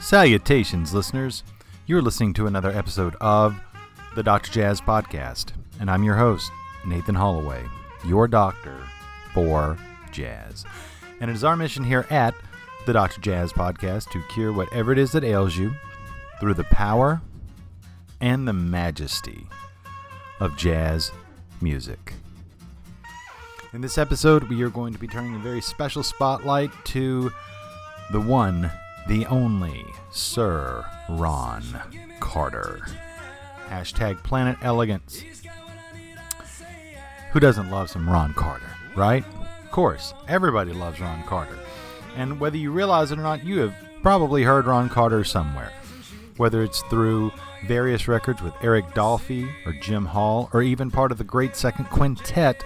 Salutations, listeners. You're listening to another episode of the Dr. Jazz Podcast, and I'm your host, Nathan Holloway, your doctor for jazz. And it is our mission here at the Dr. Jazz Podcast to cure whatever it is that ails you through the power and the majesty of jazz music. In this episode, we are going to be turning a very special spotlight to the one, the only Sir Ron Carter. Hashtag Planet Elegance. Who doesn't love some Ron Carter, right? Of course, everybody loves Ron Carter. And whether you realize it or not, you have probably heard Ron Carter somewhere. Whether it's through various records with Eric Dolphy or Jim Hall, or even part of the great second quintet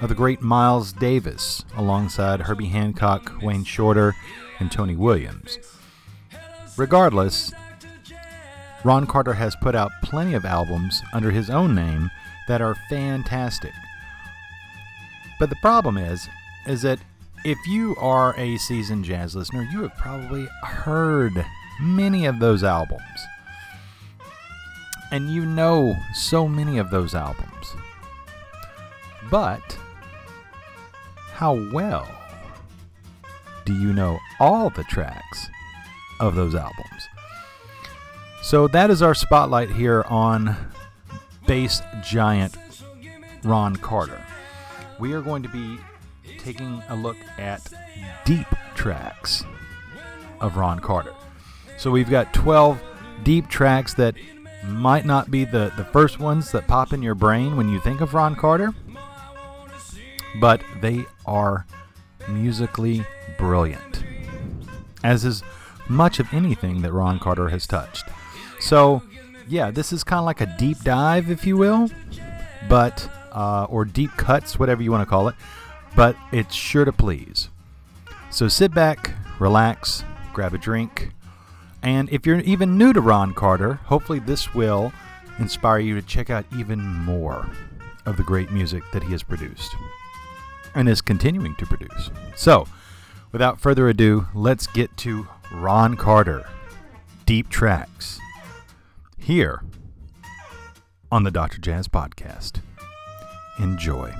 of the great Miles Davis, alongside Herbie Hancock, Wayne Shorter, and Tony Williams. Regardless, Ron Carter has put out plenty of albums under his own name that are fantastic. But the problem is, is that if you are a seasoned jazz listener, you have probably heard many of those albums. And you know so many of those albums. But how well do you know all the tracks of those albums? So that is our spotlight here on bass giant Ron Carter. We are going to be taking a look at deep tracks of Ron Carter. So we've got 12 deep tracks that might not be the, the first ones that pop in your brain when you think of Ron Carter, but they are musically brilliant, as is much of anything that Ron Carter has touched. So, yeah, this is kind of like a deep dive, if you will, but uh, or deep cuts, whatever you want to call it, but it's sure to please. So sit back, relax, grab a drink, and if you're even new to Ron Carter, hopefully this will inspire you to check out even more of the great music that he has produced and is continuing to produce. So, without further ado, let's get to Ron Carter Deep Tracks here on the Dr. Jazz Podcast. Enjoy.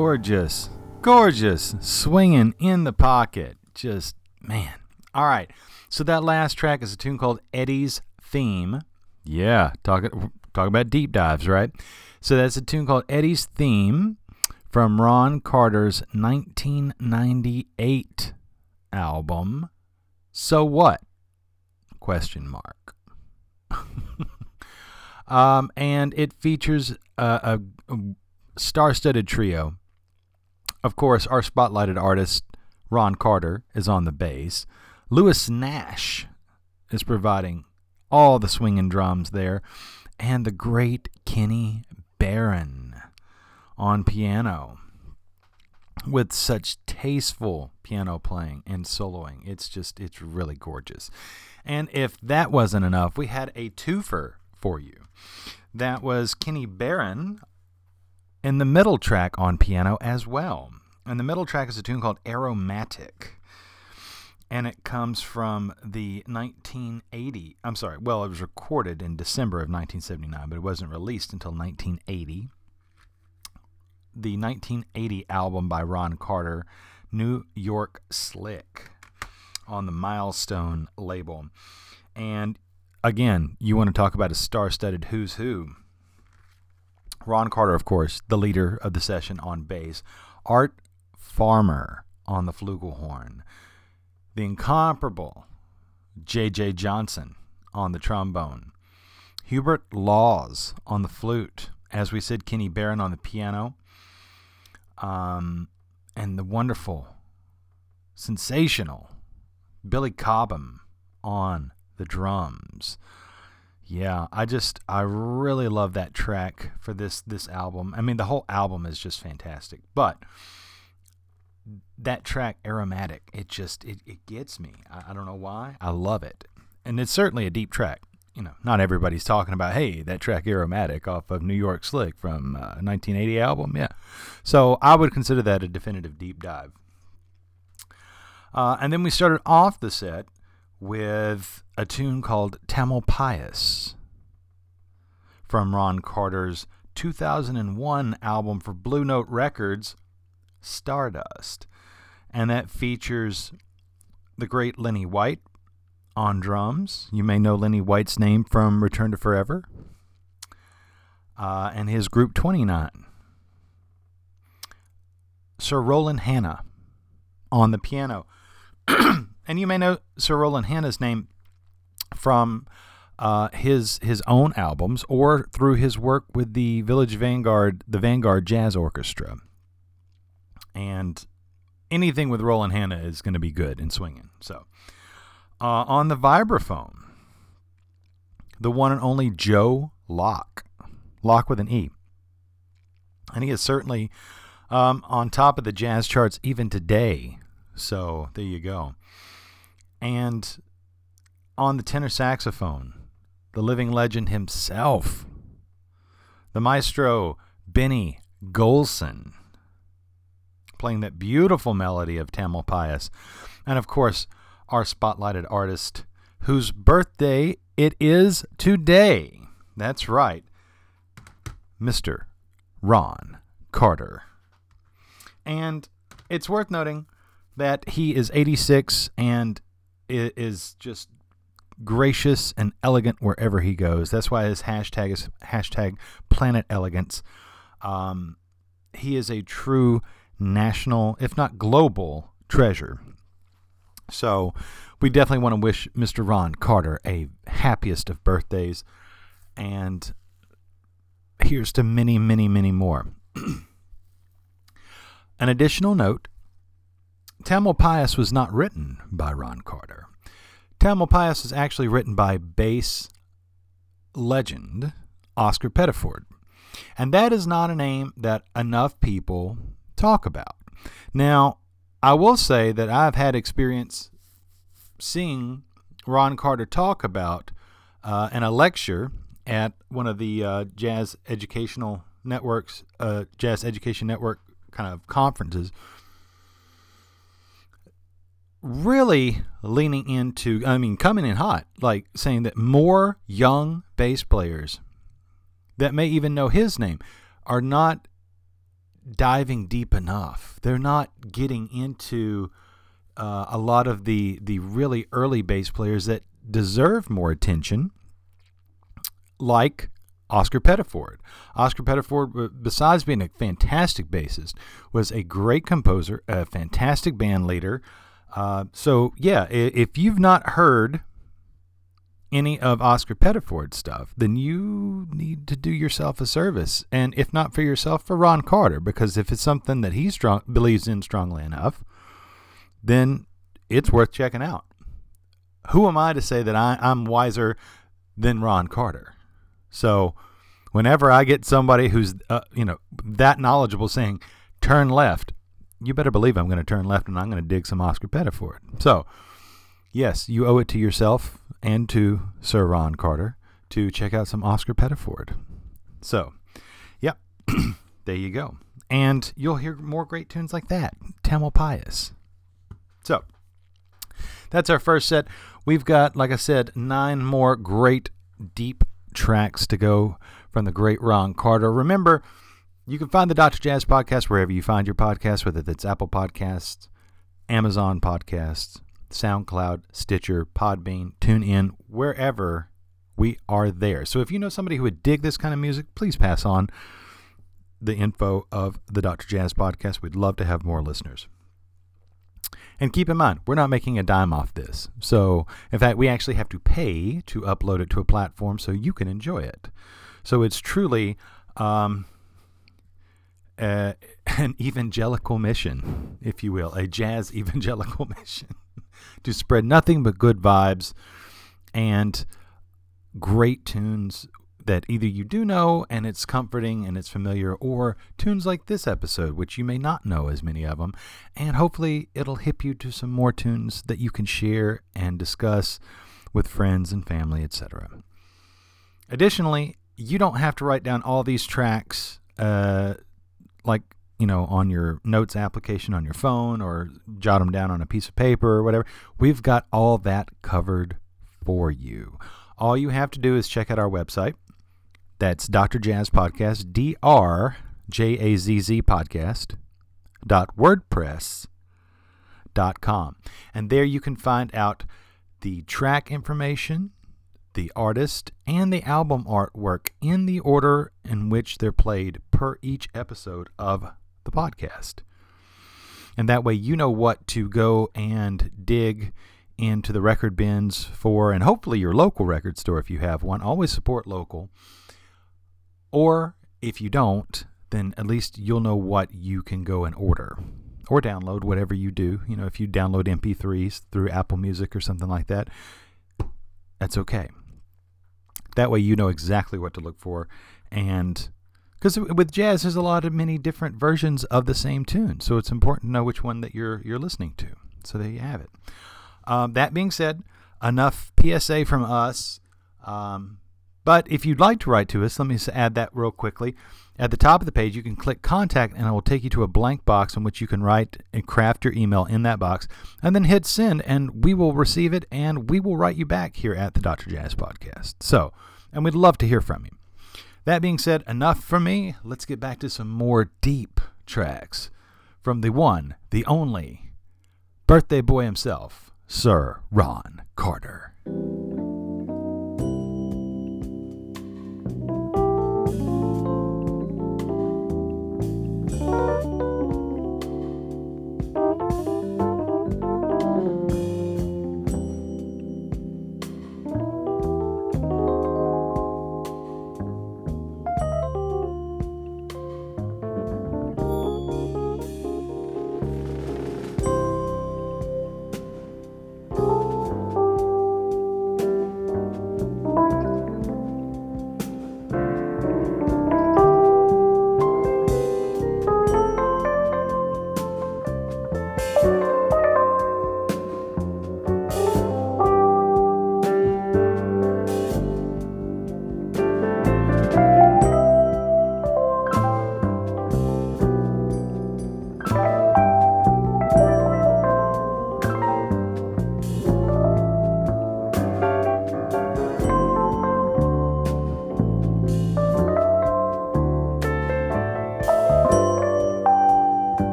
Gorgeous, gorgeous, swinging in the pocket. Just, man. All right. So that last track is a tune called Eddie's Theme. Yeah, talk, talk about deep dives, right? So that's a tune called Eddie's Theme from Ron Carter's 1998 album. So what? Question mark. um, and it features a, a, a star-studded trio. Of course, our spotlighted artist Ron Carter is on the bass. Lewis Nash is providing all the swinging drums there, and the great Kenny Barron on piano with such tasteful piano playing and soloing. It's just, it's really gorgeous. And if that wasn't enough, we had a twofer for you. That was Kenny Barron in the middle track on piano as well. And the middle track is a tune called Aromatic. And it comes from the 1980. I'm sorry, well, it was recorded in December of 1979, but it wasn't released until 1980 the 1980 album by Ron Carter, New York Slick, on the Milestone label. And again, you want to talk about a star studded who's who. Ron Carter, of course, the leader of the session on bass. Art Farmer on the flugelhorn. The incomparable J.J. Johnson on the trombone. Hubert Laws on the flute. As we said, Kenny Barron on the piano um, and the wonderful, sensational Billy Cobham on the drums. Yeah, I just I really love that track for this this album. I mean, the whole album is just fantastic, but that track aromatic it just it, it gets me I, I don't know why i love it and it's certainly a deep track you know, not everybody's talking about, hey, that track Aromatic off of New York Slick from uh, 1980 album. Yeah. So I would consider that a definitive deep dive. Uh, and then we started off the set with a tune called Tamalpais from Ron Carter's 2001 album for Blue Note Records, Stardust. And that features the great Lenny White, on drums. You may know Lenny White's name from Return to Forever uh, and his group 29. Sir Roland Hanna on the piano. and you may know Sir Roland Hanna's name from uh, his his own albums or through his work with the Village Vanguard, the Vanguard Jazz Orchestra. And anything with Roland Hanna is going to be good in swinging. So, uh, on the vibraphone, the one and only Joe Locke, Locke with an E. And he is certainly um, on top of the jazz charts even today. So there you go. And on the tenor saxophone, the living legend himself, the maestro Benny Golson, playing that beautiful melody of Tamalpais. And of course, our spotlighted artist, whose birthday it is today. That's right, Mr. Ron Carter. And it's worth noting that he is 86 and is just gracious and elegant wherever he goes. That's why his hashtag is hashtag Planet Elegance. Um, he is a true national, if not global, treasure. So we definitely want to wish Mr. Ron Carter a happiest of birthdays. And here's to many, many, many more. An additional note Tamalpais was not written by Ron Carter. Tamalpais is actually written by bass legend Oscar Pettiford. And that is not a name that enough people talk about. Now, I will say that I've had experience seeing Ron Carter talk about uh, in a lecture at one of the uh, Jazz Educational Networks, uh, Jazz Education Network kind of conferences, really leaning into, I mean, coming in hot, like saying that more young bass players that may even know his name are not diving deep enough. They're not getting into uh, a lot of the the really early bass players that deserve more attention, like Oscar Pettiford. Oscar Pettiford, besides being a fantastic bassist, was a great composer, a fantastic band leader. Uh, so yeah, if you've not heard any of Oscar Pettiford's stuff, then you need to do yourself a service, and if not for yourself, for Ron Carter, because if it's something that he strong believes in strongly enough, then it's worth checking out. Who am I to say that I, I'm wiser than Ron Carter? So, whenever I get somebody who's uh, you know that knowledgeable saying turn left, you better believe I'm going to turn left and I'm going to dig some Oscar Pettiford. So, yes, you owe it to yourself and to Sir Ron Carter to check out some Oscar Pettiford. So, yep, there you go. And you'll hear more great tunes like that. Tamil Tamalpais. So, that's our first set. We've got, like I said, nine more great deep tracks to go from the great Ron Carter. Remember, you can find the Dr. Jazz podcast wherever you find your podcast, whether it's Apple Podcasts, Amazon Podcasts, SoundCloud, Stitcher, Podbean, TuneIn, wherever we are there. So if you know somebody who would dig this kind of music, please pass on the info of the Dr. Jazz podcast. We'd love to have more listeners. And keep in mind, we're not making a dime off this. So, in fact, we actually have to pay to upload it to a platform so you can enjoy it. So, it's truly um, uh, an evangelical mission, if you will, a jazz evangelical mission to spread nothing but good vibes and great tunes that either you do know and it's comforting and it's familiar, or tunes like this episode, which you may not know as many of them. And hopefully, it'll hip you to some more tunes that you can share and discuss with friends and family, etc. Additionally, you don't have to write down all these tracks uh, like you know, on your notes application on your phone or jot them down on a piece of paper or whatever. We've got all that covered for you. All you have to do is check out our website. That's Dr. Jazz Podcast, D R J A Z Z Podcast dot WordPress dot com. And there you can find out the track information, the artist, and the album artwork in the order in which they're played per each episode of the podcast. And that way you know what to go and dig into the record bins for, and hopefully your local record store if you have one. Always support local. Or if you don't, then at least you'll know what you can go and order or download, whatever you do. You know, if you download MP3s through Apple Music or something like that, that's okay. That way you know exactly what to look for. And because with jazz there's a lot of many different versions of the same tune so it's important to know which one that you're you're listening to. So there you have it. Um, that being said enough psa from us. Um, but if you'd like to write to us let me add that real quickly at the top of the page you can click contact and it will take you to a blank box in which you can write and craft your email in that box and then hit send and we will receive it and we will write you back here at the dr jazz podcast so and we'd love to hear from you that being said, enough from me. Let's get back to some more deep tracks from the one, the only birthday boy himself, Sir Ron Carter. Música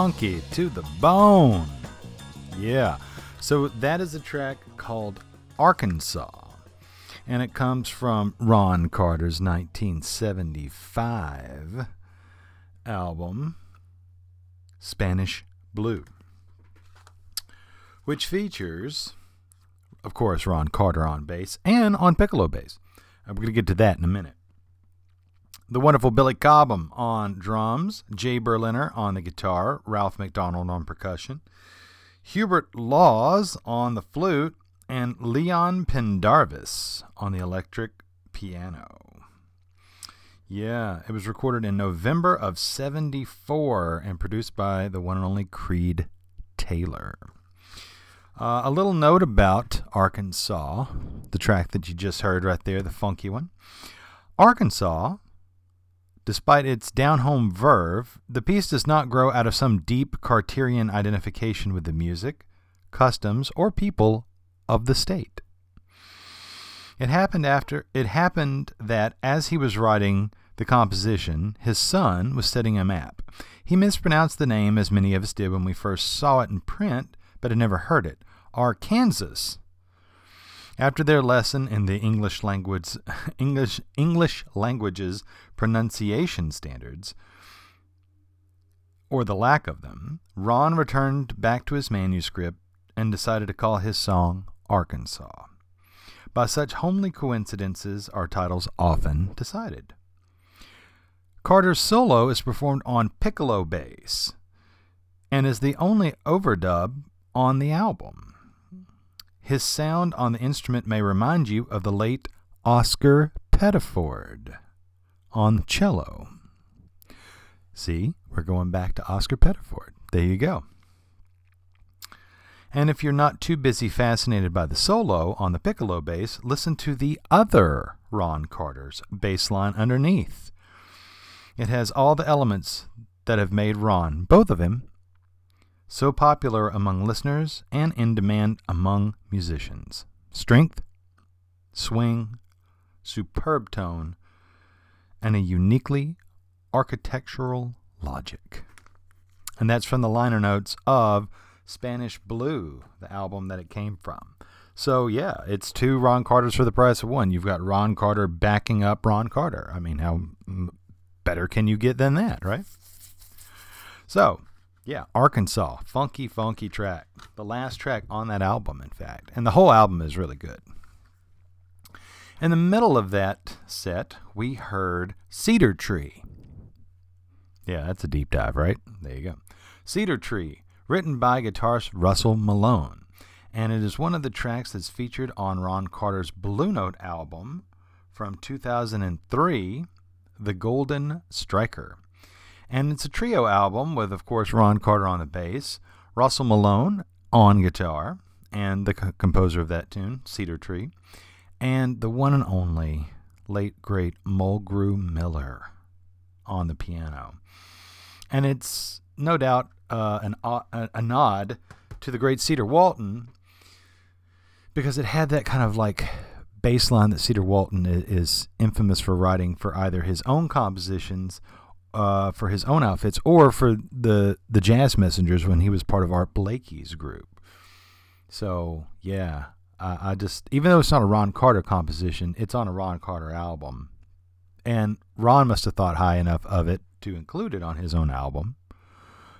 To the bone. Yeah. So that is a track called Arkansas. And it comes from Ron Carter's 1975 album, Spanish Blue, which features, of course, Ron Carter on bass and on piccolo bass. We're going to get to that in a minute. The wonderful Billy Cobham on drums, Jay Berliner on the guitar, Ralph MacDonald on percussion, Hubert Laws on the flute, and Leon Pendarvis on the electric piano. Yeah, it was recorded in November of 74 and produced by the one and only Creed Taylor. Uh, a little note about Arkansas, the track that you just heard right there, the funky one. Arkansas Despite its down home verve, the piece does not grow out of some deep Carterian identification with the music, customs, or people of the state. It happened after it happened that as he was writing the composition, his son was setting a map. He mispronounced the name as many of us did when we first saw it in print, but had never heard it. Arkansas after their lesson in the English language English English language's pronunciation standards or the lack of them, Ron returned back to his manuscript and decided to call his song Arkansas. By such homely coincidences are titles often decided. Carter's solo is performed on piccolo bass and is the only overdub on the album. His sound on the instrument may remind you of the late Oscar Pettiford on cello. See, we're going back to Oscar Pettiford. There you go. And if you're not too busy fascinated by the solo on the piccolo bass, listen to the other Ron Carter's bass line underneath. It has all the elements that have made Ron, both of them, so popular among listeners and in demand among musicians. Strength, swing, superb tone, and a uniquely architectural logic. And that's from the liner notes of Spanish Blue, the album that it came from. So, yeah, it's two Ron Carters for the price of one. You've got Ron Carter backing up Ron Carter. I mean, how better can you get than that, right? So, yeah, Arkansas. Funky, funky track. The last track on that album, in fact. And the whole album is really good. In the middle of that set, we heard Cedar Tree. Yeah, that's a deep dive, right? There you go. Cedar Tree, written by guitarist Russell Malone. And it is one of the tracks that's featured on Ron Carter's Blue Note album from 2003, The Golden Striker. And it's a trio album with, of course, Ron Carter on the bass, Russell Malone on guitar, and the composer of that tune, Cedar Tree, and the one and only late great Mulgrew Miller on the piano. And it's no doubt uh, an, uh, a nod to the great Cedar Walton because it had that kind of like bass line that Cedar Walton is infamous for writing for either his own compositions uh, for his own outfits or for the the Jazz Messengers when he was part of Art Blakey's group. So yeah, I, I just even though it's not a Ron Carter composition, it's on a Ron Carter album, and Ron must have thought high enough of it to include it on his own album.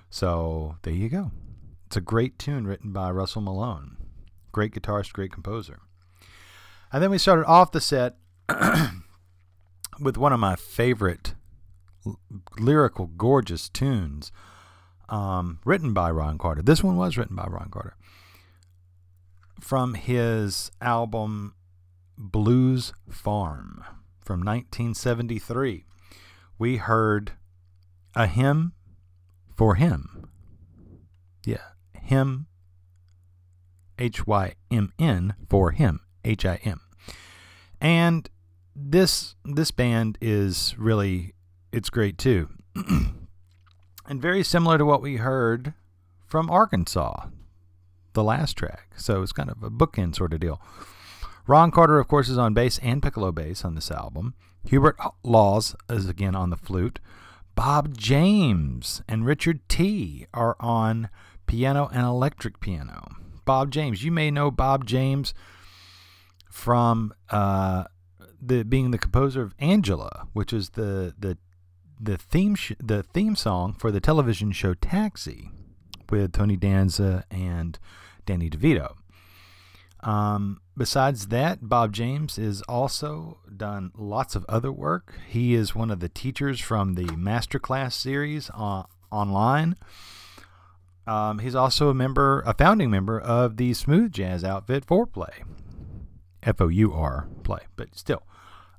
So there you go. It's a great tune written by Russell Malone. Great guitarist, great composer. And then we started off the set with one of my favorite lyrical, gorgeous tunes um, written by Ron Carter. This one was written by Ron Carter from his album Blues Farm from 1973. We heard a hymn for him. Yeah, hymn, H Y M N for him, H I M. And this this band is really it's great too. and very similar to what we heard from Arkansas, the last track. So it's kind of a bookend sort of deal. Ron Carter, of course, is on bass and piccolo bass on this album. Hubert Laws is again on the flute. Bob James and Richard Tee are on piano and electric piano. Bob James, you may know Bob James from uh, the being the composer of Angela, which is the the the theme sh- the theme song for the television show Taxi with Tony Danza and Danny DeVito. Um, besides that, Bob James is also done lots of other work. He is one of the teachers from the Masterclass series uh, online. Um, he's also a member, a founding member of the smooth jazz outfit Fourplay, F O U R play, but still.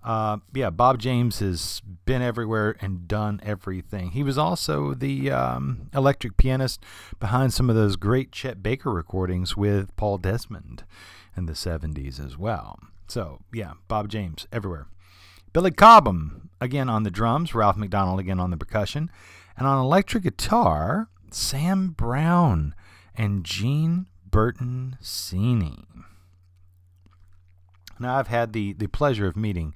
Uh, yeah, Bob James has been everywhere and done everything. He was also the um, electric pianist behind some of those great Chet Baker recordings with Paul Desmond in the 70s as well. So, yeah, Bob James everywhere. Billy Cobham, again on the drums, Ralph MacDonald again on the percussion, and on electric guitar, Sam Brown and Gene Bertoncini. Now, I've had the, the pleasure of meeting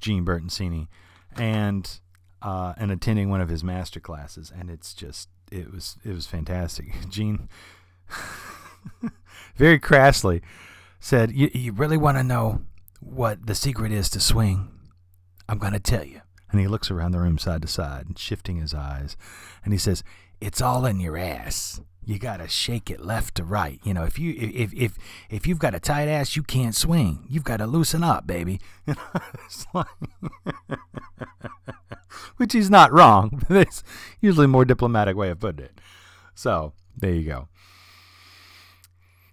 Gene Bertoncini and uh, and attending one of his master classes, and it's just it was it was fantastic. Gene very crassly said, "You, you really want to know what the secret is to swing? I'm going to tell you." And he looks around the room side to side, and shifting his eyes, and he says, "It's all in your ass." You gotta shake it left to right. You know, if you if if if you've got a tight ass, you can't swing. You've got to loosen up, baby. Which he's not wrong. But it's usually a more diplomatic way of putting it. So there you go.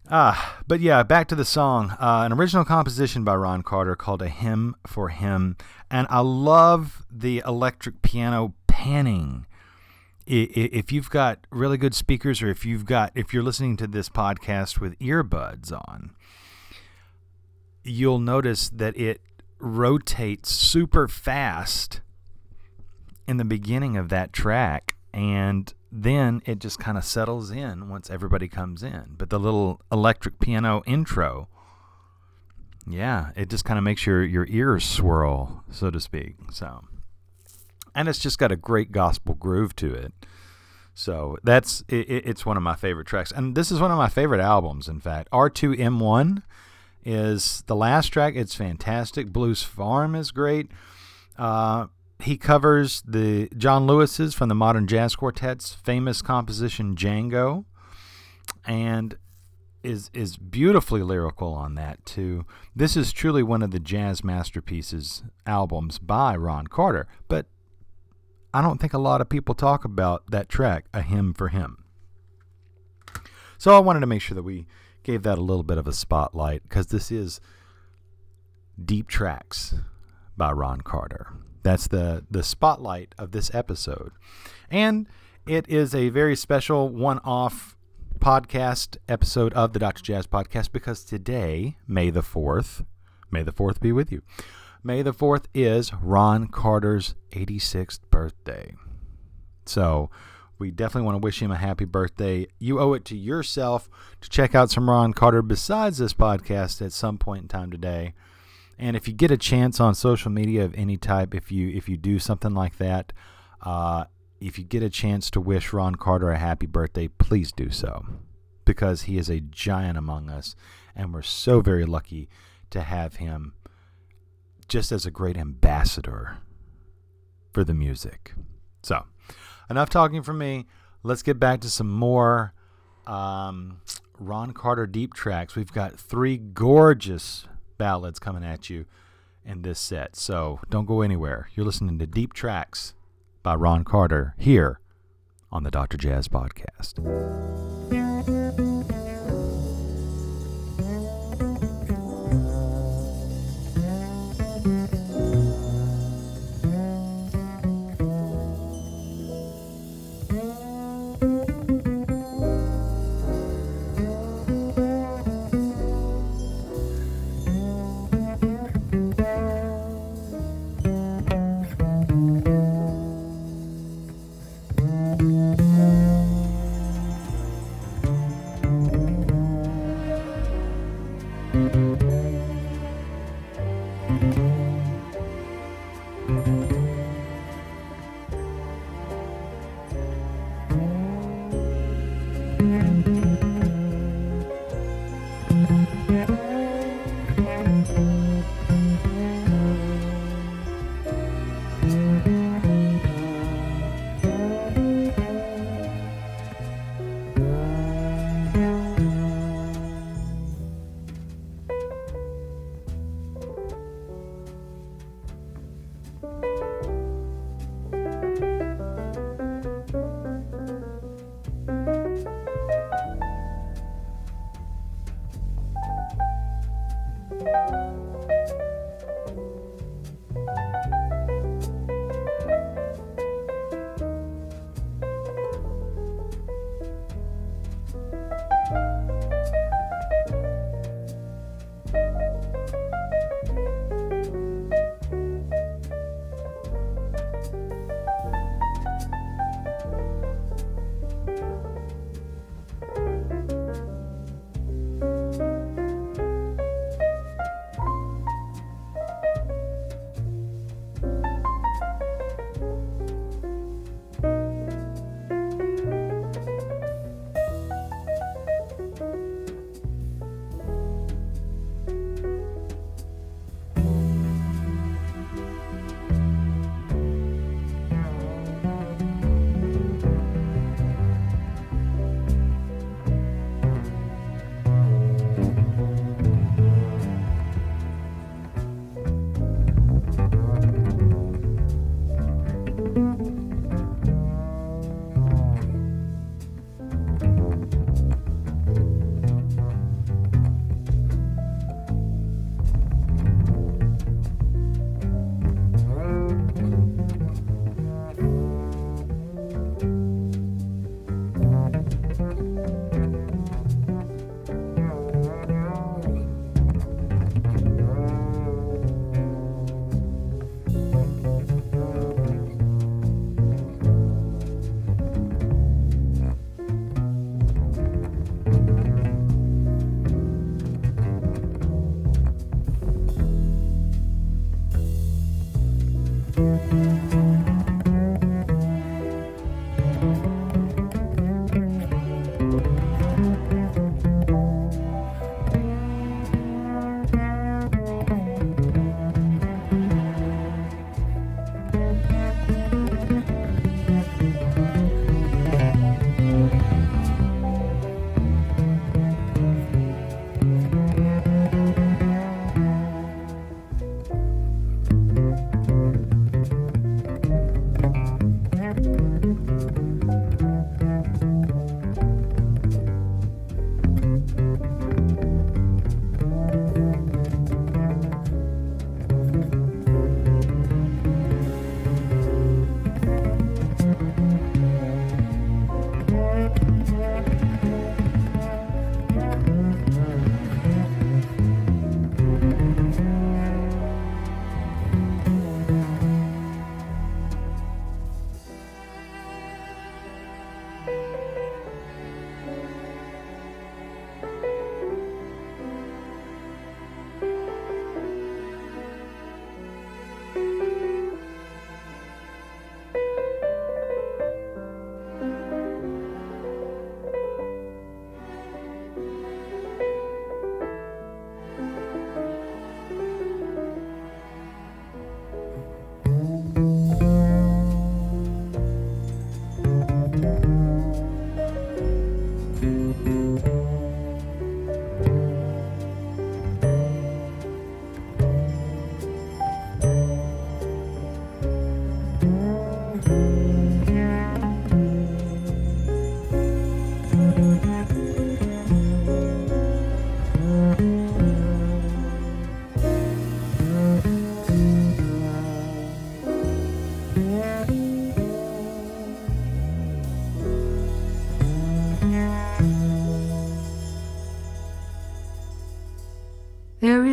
Ah, but yeah, back to the song. Uh, an original composition by Ron Carter called "A Hymn for Him," and I love the electric piano panning if you've got really good speakers or if you've got if you're listening to this podcast with earbuds on you'll notice that it rotates super fast in the beginning of that track and then it just kind of settles in once everybody comes in. But the little electric piano intro yeah it just kind of makes your your ears swirl so to speak so and it's just got a great gospel groove to it. So that's it, it's one of my favorite tracks, and this is one of my favorite albums. In fact, R2M1 is the last track. It's fantastic. Blues Farm is great. Uh, he covers the John Lewis's from the Modern Jazz Quartet's famous composition Django, and is is beautifully lyrical on that too. This is truly one of the jazz masterpieces albums by Ron Carter, but I don't think a lot of people talk about that track, A Hymn for Him. So I wanted to make sure that we gave that a little bit of a spotlight because this is Deep Tracks by Ron Carter. That's the, the spotlight of this episode. And it is a very special one off podcast episode of the Dr. Jazz Podcast because today, May the 4th, May the 4th be with you. May the 4th is Ron Carter's 86th birthday. So we definitely want to wish him a happy birthday. You owe it to yourself to check out some Ron Carter besides this podcast at some point in time today. And if you get a chance on social media of any type, if you if you do something like that, uh, if you get a chance to wish Ron Carter a happy birthday, please do so, because he is a giant among us, and we're so very lucky to have him just as a great ambassador for the music. So, enough talking from me. Let's get back to some more um, Ron Carter deep tracks. We've got three gorgeous ballads coming at you in this set. So, don't go anywhere. You're listening to Deep Tracks by Ron Carter here on the Dr. Jazz Podcast.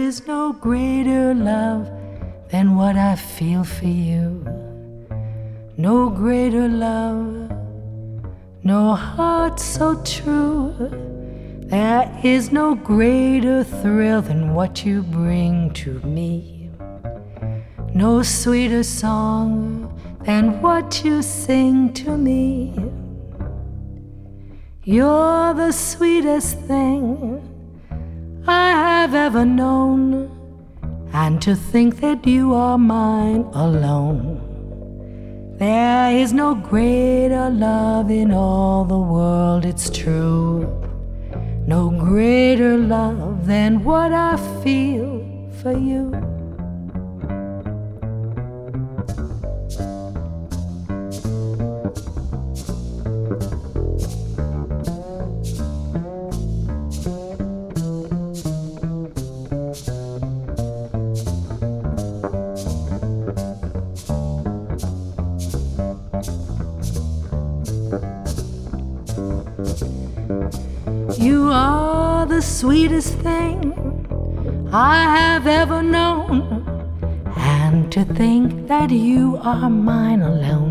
Is no greater love than what I feel for you. No greater love, no heart so true. There is no greater thrill than what you bring to me. No sweeter song than what you sing to me. You're the sweetest thing I have ever known, and to think that you are mine alone. There is no greater love in all the world, it's true. No greater love than what I feel for. You sweetest thing I have ever known. And to think that you are mine alone.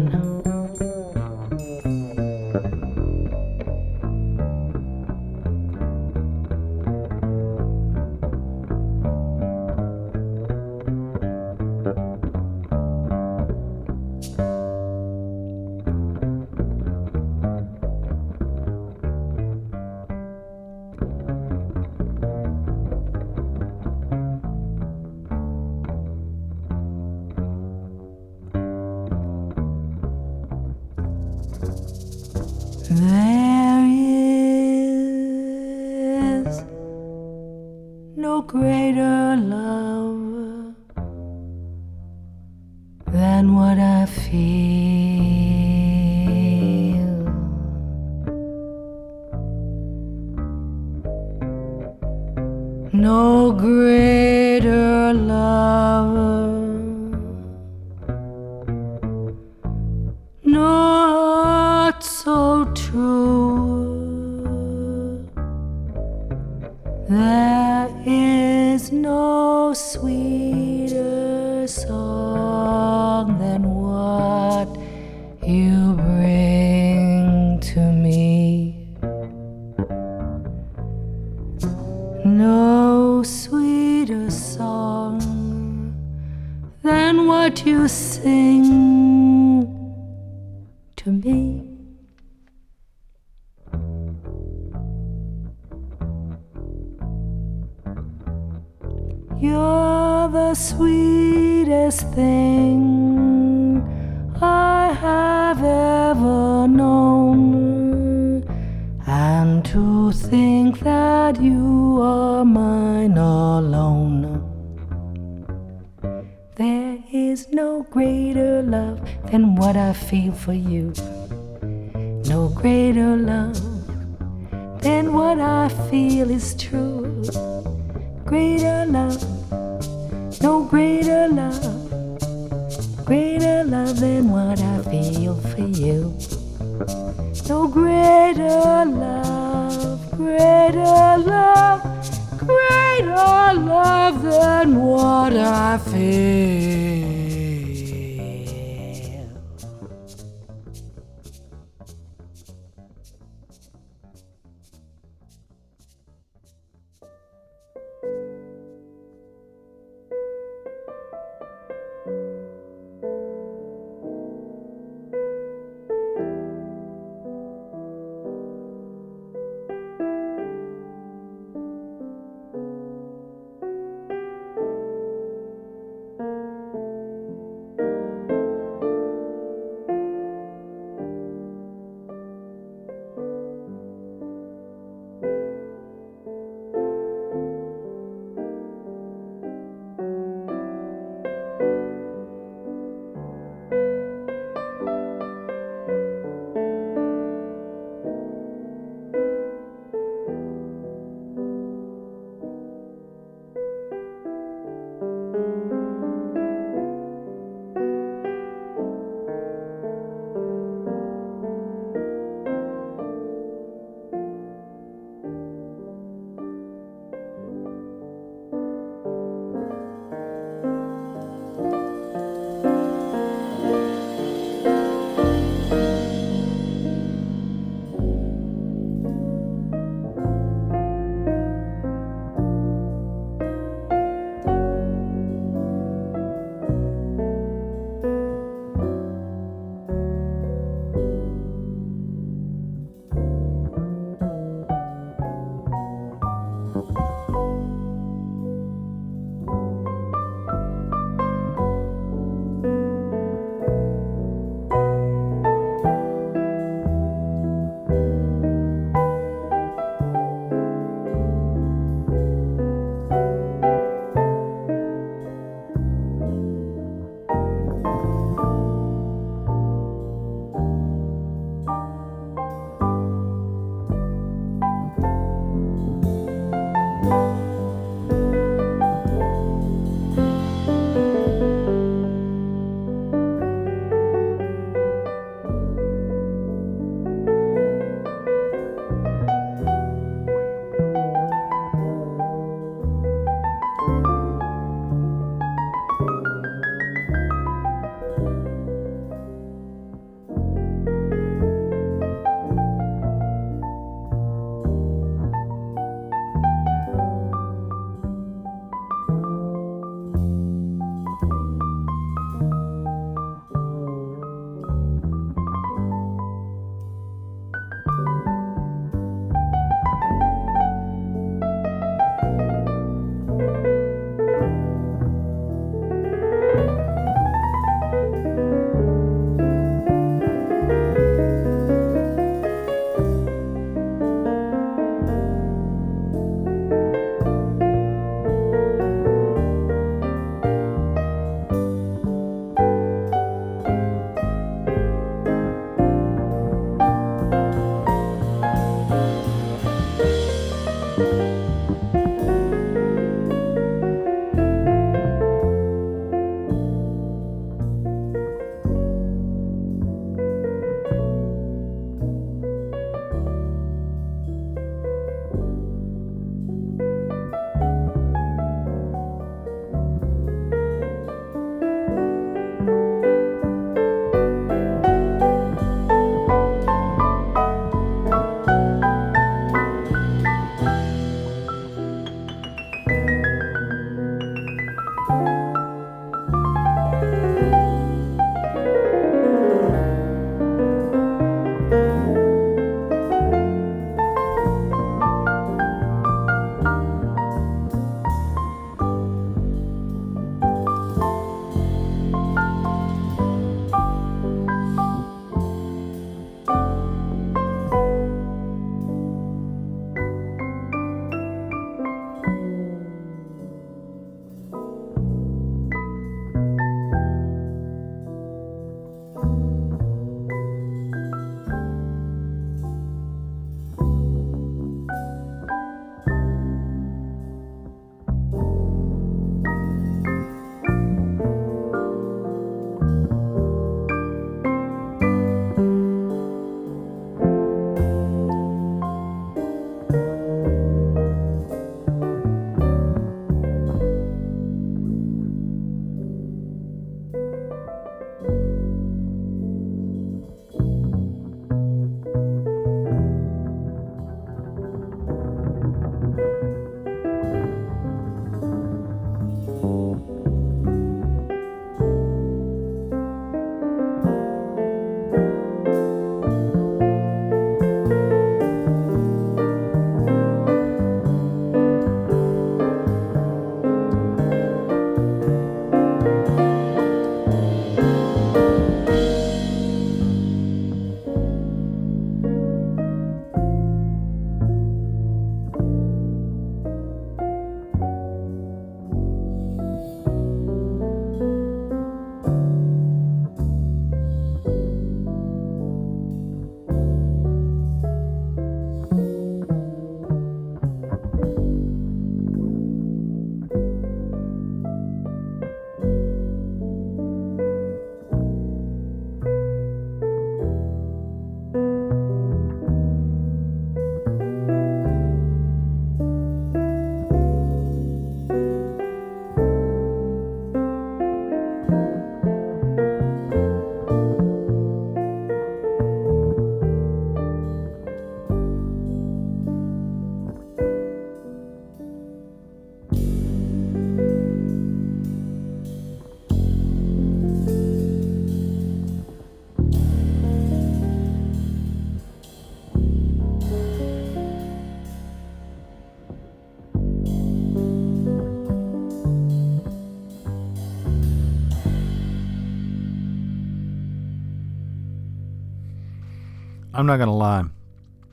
I'm not going to lie.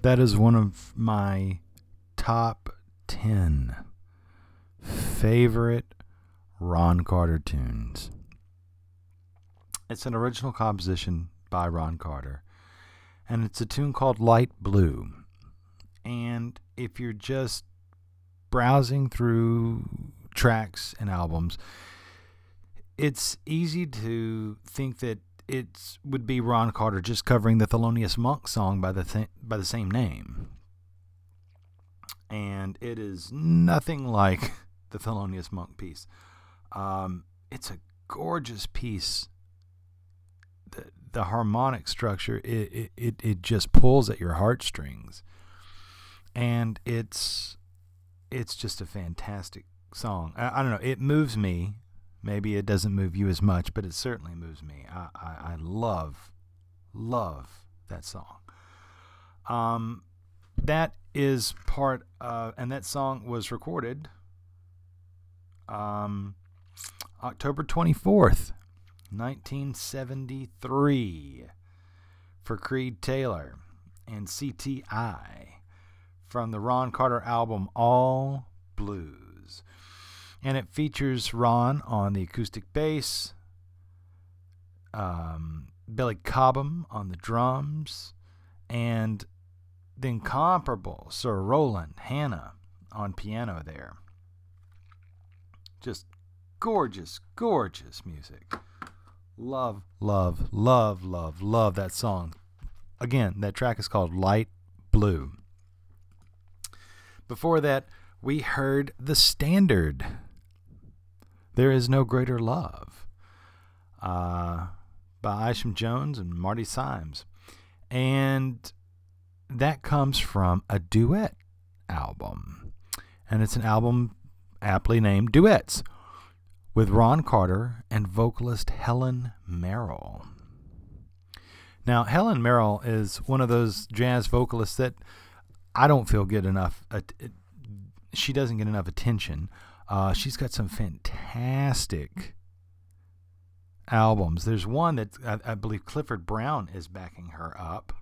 That is one of my top 10 favorite Ron Carter tunes. It's an original composition by Ron Carter, and it's a tune called Light Blue. And if you're just browsing through tracks and albums, it's easy to think that it would be Ron Carter just covering the Thelonious Monk song by the th- by the same name. And it is nothing like the Thelonious Monk piece. Um, it's a gorgeous piece. The, the harmonic structure, it, it, it just pulls at your heartstrings. And it's it's just a fantastic song. I, I don't know. It moves me Maybe it doesn't move you as much, but it certainly moves me. I, I, I love, love that song. Um, that is part of, and that song was recorded um, October 24th, 1973, for Creed Taylor and CTI from the Ron Carter album All Blues and it features Ron on the acoustic bass, um, Billy Cobham on the drums, and the incomparable Sir Roland Hanna on piano there. Just gorgeous, gorgeous music. Love, love, love, love, love that song. Again, that track is called Light Blue. Before that, we heard The Standard there is No Greater Love uh, by Isham Jones and Marty Symes. And that comes from a duet album. And it's an album aptly named Duets with Ron Carter and vocalist Helen Merrill. Now, Helen Merrill is one of those jazz vocalists that I don't feel get enough. Uh, she doesn't get enough attention. Uh, she's got some fantastic albums. There's one that I, I believe Clifford Brown is backing her up.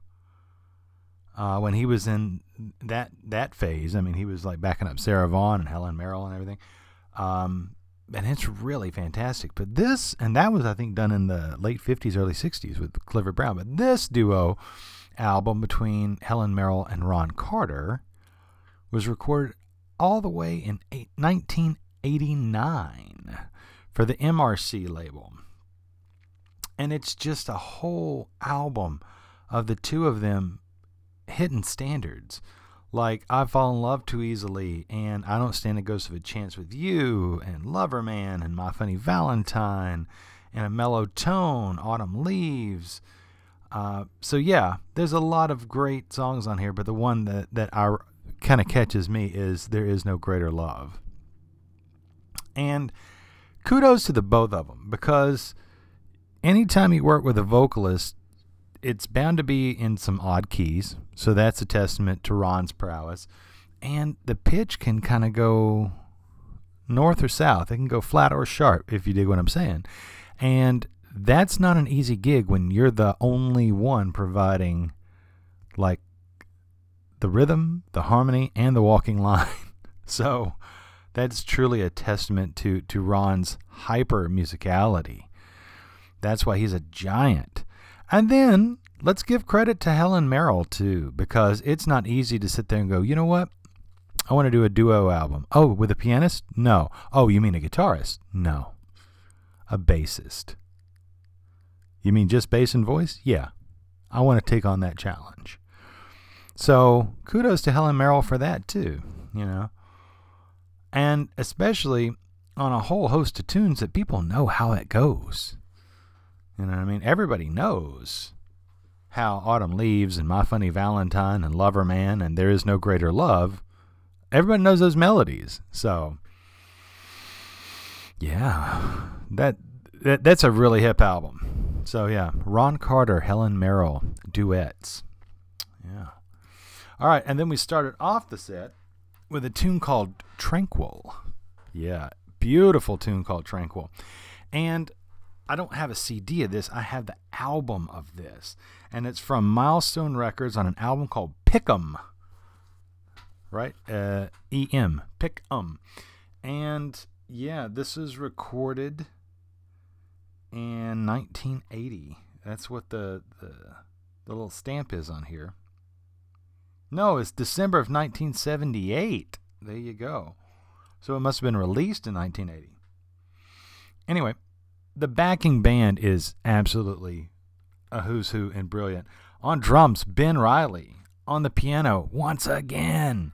Uh, when he was in that that phase, I mean, he was like backing up Sarah Vaughan and Helen Merrill and everything. Um, and it's really fantastic. But this, and that was, I think, done in the late 50s, early 60s with Clifford Brown. But this duo album between Helen Merrill and Ron Carter was recorded all the way in 1989 for the EmArCy label. And it's just a whole album of the two of them hitting standards. Like I Fall in Love Too Easily and I Don't Stand a Ghost of a Chance with You and Lover Man and My Funny Valentine and a mellow tone, Autumn Leaves. Uh, so yeah, there's a lot of great songs on here, but the one that, that I kind of catches me is there is no greater love. And kudos to the both of them because anytime you work with a vocalist, it's bound to be in some odd keys. So that's a testament to Ron's prowess. And the pitch can kind of go north or south. It can go flat or sharp, if you dig what I'm saying. And that's not an easy gig when you're the only one providing like the rhythm, the harmony, and the walking line. so that's truly a testament to, to Ron's hyper musicality. That's why he's a giant. And then let's give credit to Helen Merrill too, because it's not easy to sit there and go, you know what? I want to do a duo album. Oh, with a pianist? No. Oh, you mean a guitarist? No. A bassist. You mean just bass and voice? Yeah. I want to take on that challenge. So kudos to Helen Merrill for that too, you know. And especially on a whole host of tunes that people know how it goes. You know what I mean? Everybody knows how Autumn Leaves and My Funny Valentine and Lover Man and There Is No Greater Love. Everybody knows those melodies. So yeah. That, that that's a really hip album. So yeah, Ron Carter, Helen Merrill duets. All right, and then we started off the set with a tune called Tranquil. Yeah, beautiful tune called Tranquil. And I don't have a CD of this. I have the album of this, and it's from Milestone Records on an album called Pick'em. Right, uh, E M Pick'em, and yeah, this is recorded in 1980. That's what the, the the little stamp is on here. No, it's December of 1978. There you go. So it must have been released in 1980. Anyway, the backing band is absolutely a who's who and brilliant. On drums, Ben Riley. On the piano, once again,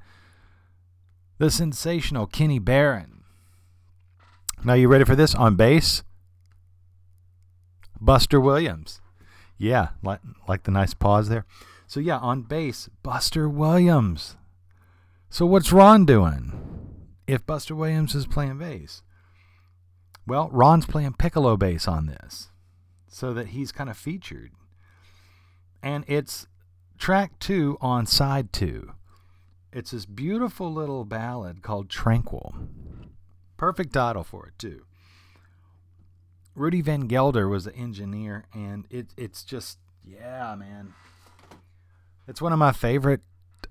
the sensational Kenny Barron. Now, you ready for this? On bass, Buster Williams. Yeah, like, like the nice pause there. So, yeah, on bass, Buster Williams. So, what's Ron doing if Buster Williams is playing bass? Well, Ron's playing piccolo bass on this so that he's kind of featured. And it's track two on side two. It's this beautiful little ballad called Tranquil. Perfect title for it, too. Rudy Van Gelder was the engineer, and it, it's just, yeah, man. It's one of my favorite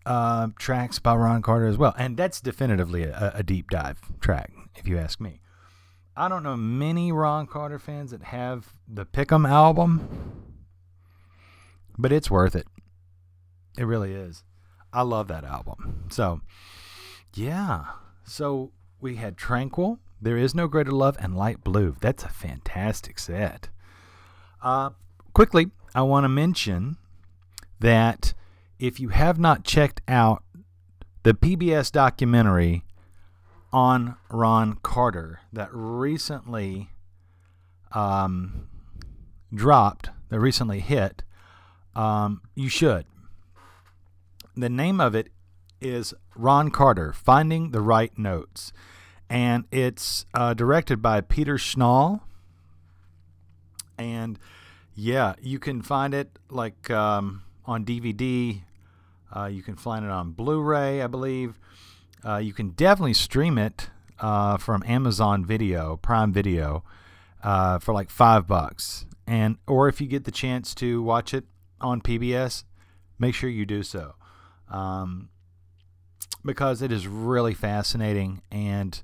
uh, tracks by Ron Carter as well. And that's definitively a, a deep dive track, if you ask me. I don't know many Ron Carter fans that have the Pick'em album, but it's worth it. It really is. I love that album. So, yeah. So we had Tranquil, There Is No Greater Love, and Light Blue. That's a fantastic set. Uh, quickly, I want to mention that if you have not checked out the PBS documentary on Ron Carter that recently um, dropped, that recently hit, um, you should. The name of it is Ron Carter Finding the Right Notes. And it's uh, directed by Peter Schnall. And yeah, you can find it like um, on DVD. Uh, you can find it on Blu ray, I believe. Uh, you can definitely stream it uh, from Amazon Video, Prime Video, uh, for like five bucks. And or if you get the chance to watch it on PBS, make sure you do so, um, because it is really fascinating. And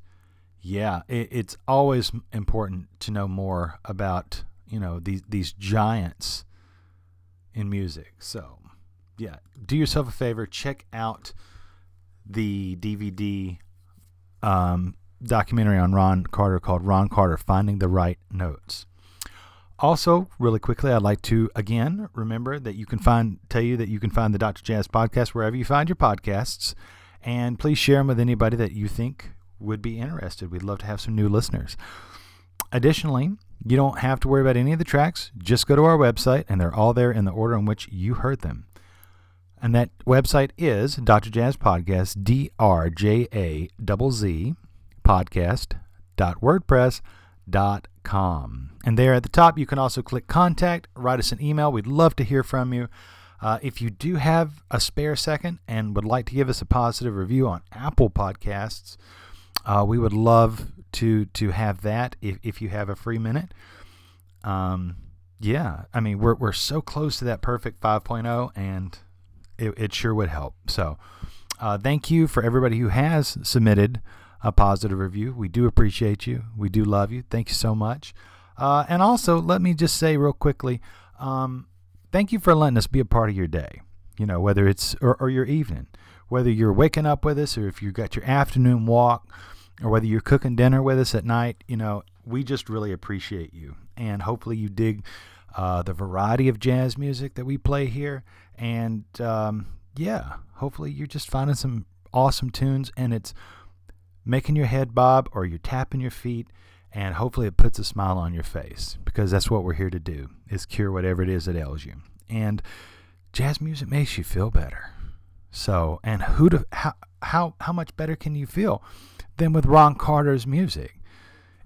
yeah, it, it's always important to know more about you know these these giants in music. So yeah, do yourself a favor, check out the DVD um, documentary on Ron Carter called Ron Carter Finding the Right Notes. Also, really quickly, I'd like to again remember that you can find tell you that you can find the Dr. Jazz podcast wherever you find your podcasts, and please share them with anybody that you think would be interested. We'd love to have some new listeners. Additionally, you don't have to worry about any of the tracks. Just go to our website, and they're all there in the order in which you heard them. And that website is Dr. Jazz Podcast, D R J A Z podcast.wordpress.com. And there at the top, you can also click contact, write us an email. We'd love to hear from you. Uh, if you do have a spare second and would like to give us a positive review on Apple Podcasts, uh, we would love to to have that if, if you have a free minute. Um, yeah, I mean, we're, we're so close to that perfect 5.0, and it, it sure would help. So, uh, thank you for everybody who has submitted a positive review. We do appreciate you. We do love you. Thank you so much. Uh, and also, let me just say real quickly um, thank you for letting us be a part of your day, you know, whether it's or, or your evening, whether you're waking up with us or if you got your afternoon walk or whether you're cooking dinner with us at night, you know, we just really appreciate you. And hopefully, you dig uh, the variety of jazz music that we play here. And um, yeah, hopefully, you're just finding some awesome tunes and it's making your head bob or you're tapping your feet and hopefully it puts a smile on your face because that's what we're here to do is cure whatever it is that ails you and jazz music makes you feel better so and who to, how, how how much better can you feel than with ron carter's music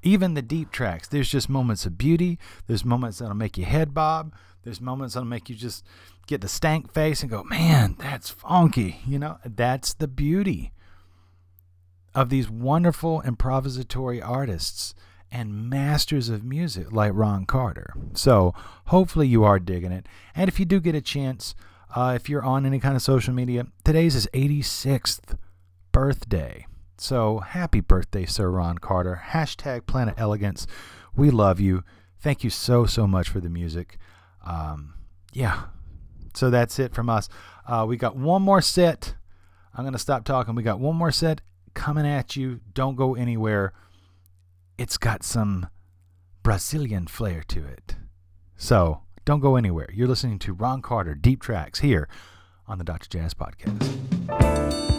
even the deep tracks there's just moments of beauty there's moments that'll make your head bob there's moments that'll make you just get the stank face and go man that's funky you know that's the beauty of these wonderful improvisatory artists and masters of music like Ron Carter. So hopefully you are digging it. And if you do get a chance, uh, if you're on any kind of social media, today's his 86th birthday. So happy birthday, Sir Ron Carter. Hashtag Planet Elegance. We love you. Thank you so, so much for the music. Um, yeah. So that's it from us. Uh, we got one more set. I'm going to stop talking. We got one more set coming at you. Don't go anywhere. It's got some Brazilian flair to it. So don't go anywhere. You're listening to Ron Carter Deep Tracks here on the Dr. Jazz Podcast.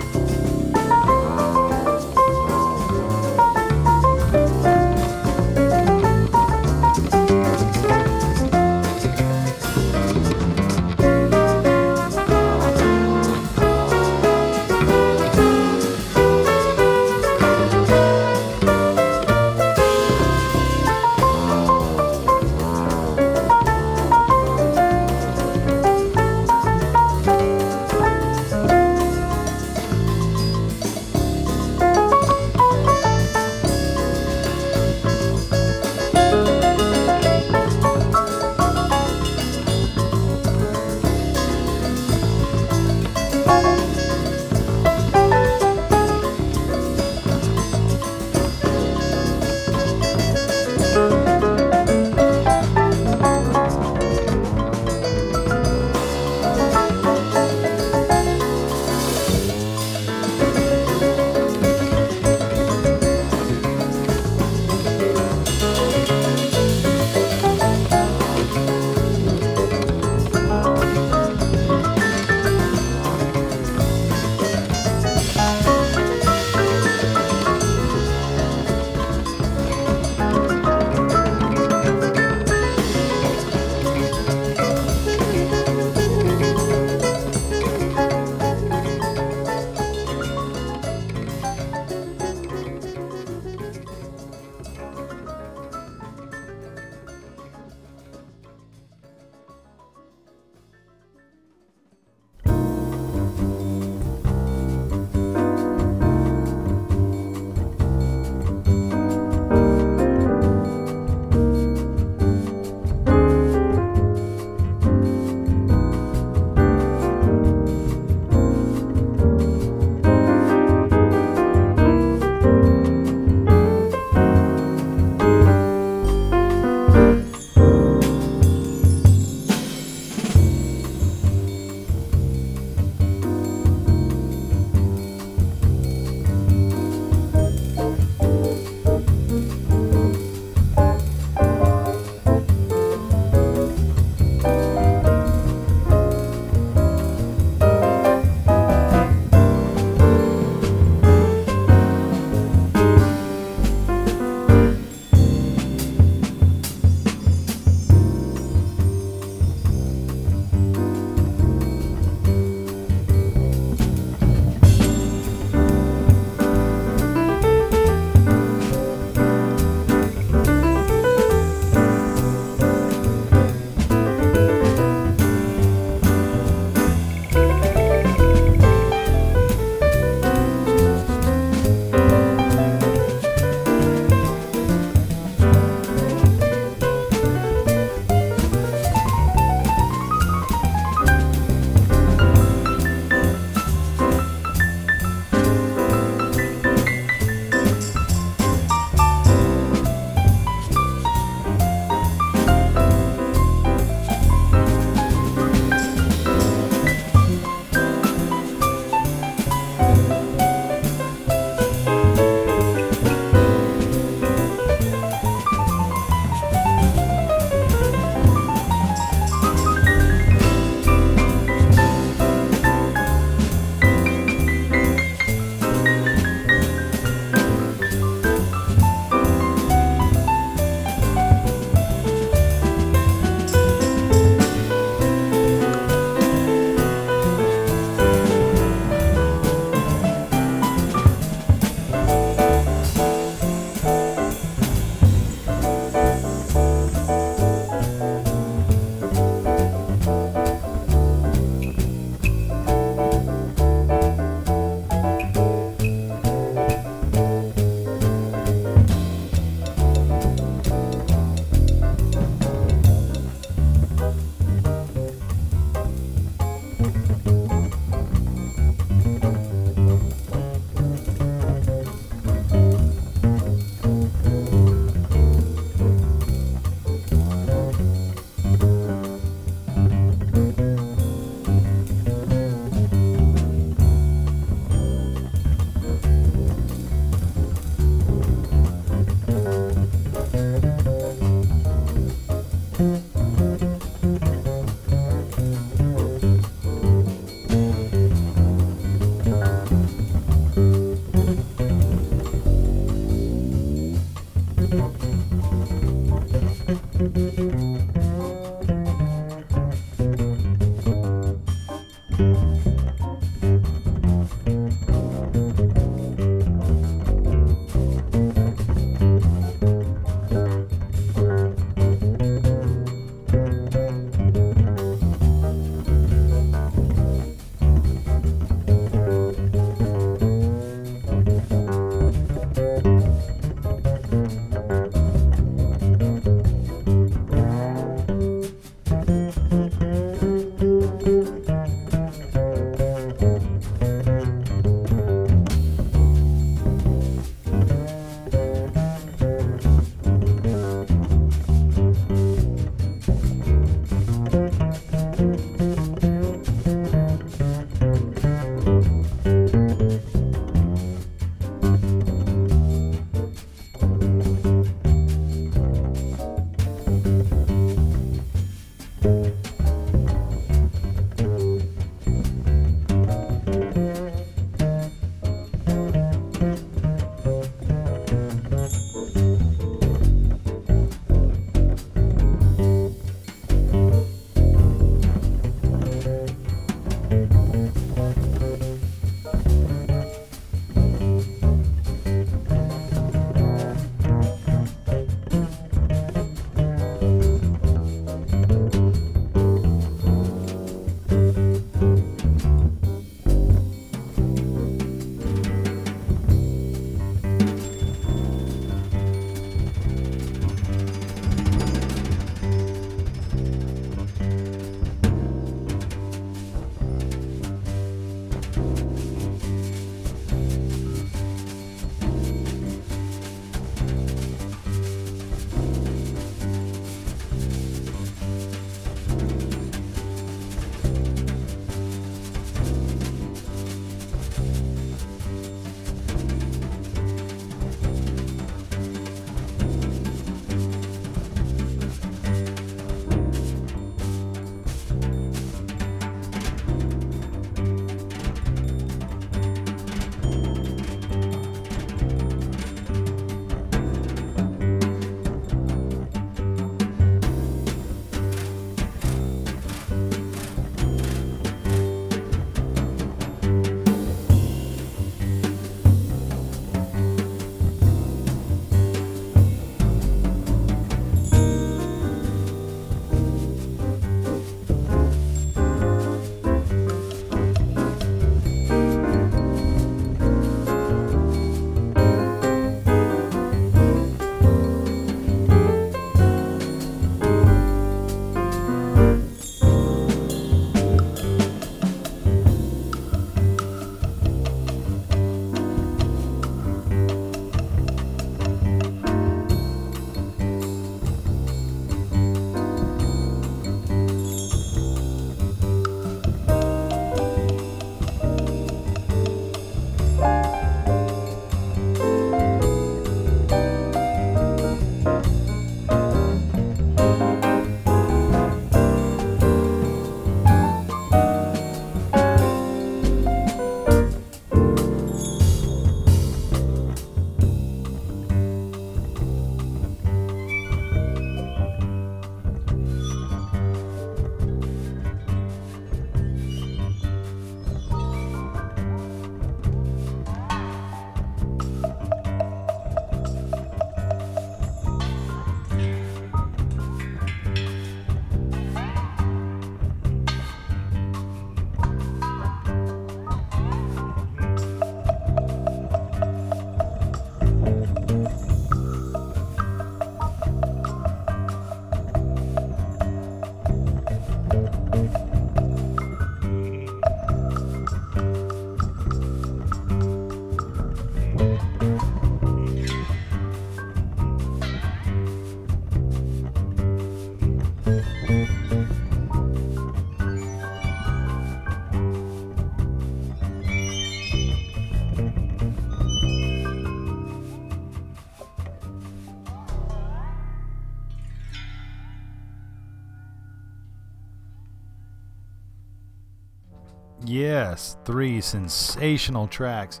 Yes, three sensational tracks.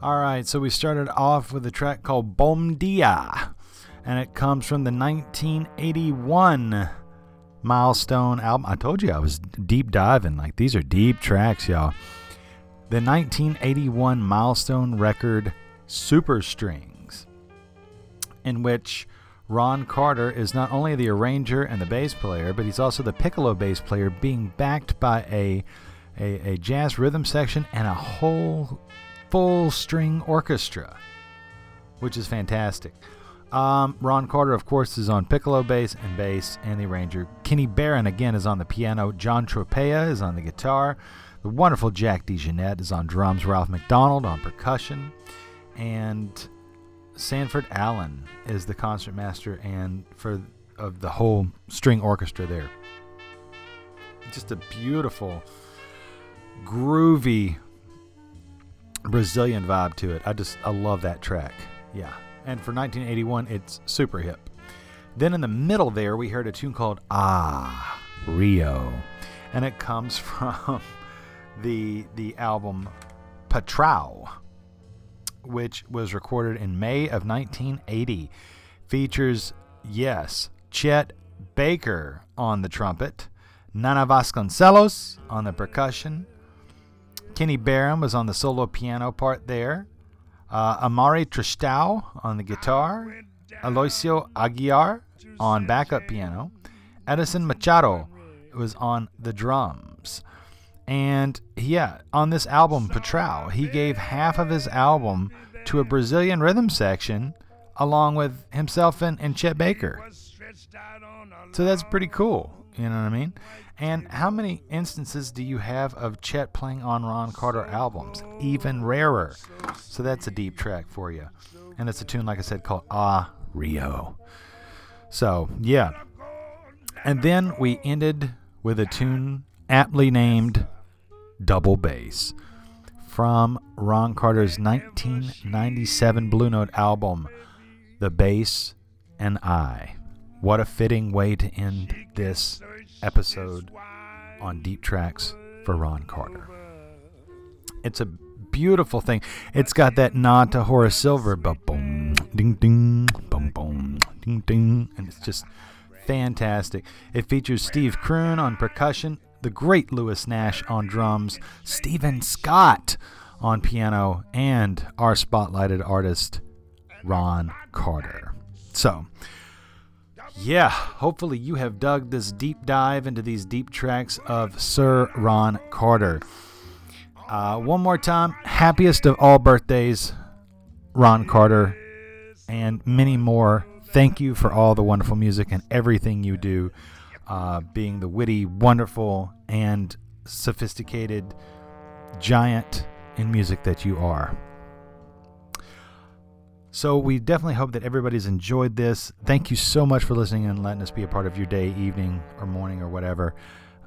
All right, so we started off with a track called Bom Dia, and it comes from the 1981 Milestone album. I told you I was deep diving. Like, these are deep tracks, y'all. The 1981 Milestone record Super Strings, in which Ron Carter is not only the arranger and the bass player, but he's also the piccolo bass player, being backed by a a, a jazz rhythm section, and a whole full string orchestra, which is fantastic. Um, Ron Carter, of course, is on piccolo bass and bass, and the arranger. Kenny Barron, again, is on the piano. John Tropea is on the guitar. The wonderful Jack DeJohnette is on drums. Ralph MacDonald on percussion. And Sanford Allen is the concertmaster and for of the whole string orchestra there. Just a beautiful groovy Brazilian vibe to it. I just I love that track. Yeah. And for 1981, it's super hip. Then in the middle there, we heard a tune called Ah, Rio. And it comes from the the album Patrao, which was recorded in May of 1980. Features, yes, Chet Baker on the trumpet, Nana Vasconcelos on the percussion, Kenny Barron was on the solo piano part there, uh, Amaury Tristão on the guitar, Aloysio Aguiar on backup piano, Edison Machado was on the drums. And yeah, on this album, Patrao, he gave half of his album to a Brazilian rhythm section along with himself and, and Chet Baker. So that's pretty cool. You know what I mean? And how many instances do you have of Chet playing on Ron Carter albums? Even rarer. So that's a deep track for you. And it's a tune, like I said, called Ah Rio. So, yeah. And then we ended with a tune aptly named Double Bass from Ron Carter's 1997 Blue Note album, The Bass and I. What a fitting way to end this episode on Deep Tracks for Ron Carter. It's a beautiful thing. It's got that nod to Horace Silver, but boom, ding, ding, boom, boom, ding, ding, and it's just fantastic. It features Steve Kroon on percussion, the great Lewis Nash on drums, Stephen Scott on piano, and our spotlighted artist, Ron Carter. So, yeah, hopefully you have dug this deep dive into these deep tracks of Sir Ron Carter. Uh, one more time, happiest of all birthdays, Ron Carter, and many more. Thank you for all the wonderful music and everything you do, uh, being the witty, wonderful, and sophisticated giant in music that you are. So we definitely hope that everybody's enjoyed this. Thank you so much for listening and letting us be a part of your day, evening, or morning, or whatever,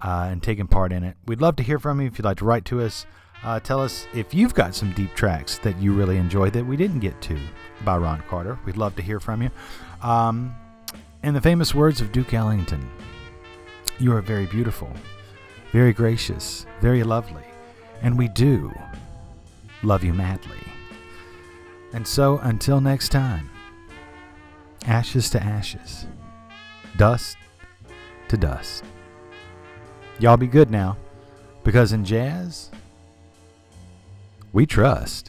uh, and taking part in it. We'd love to hear from you if you'd like to write to us. Uh, tell us if you've got some deep tracks that you really enjoyed that we didn't get to by Ron Carter. We'd love to hear from you. Um, in the famous words of Duke Ellington, you are very beautiful, very gracious, very lovely, and we do love you madly. And so, until next time, ashes to ashes, dust to dust. Y'all be good now, because in jazz, we trust.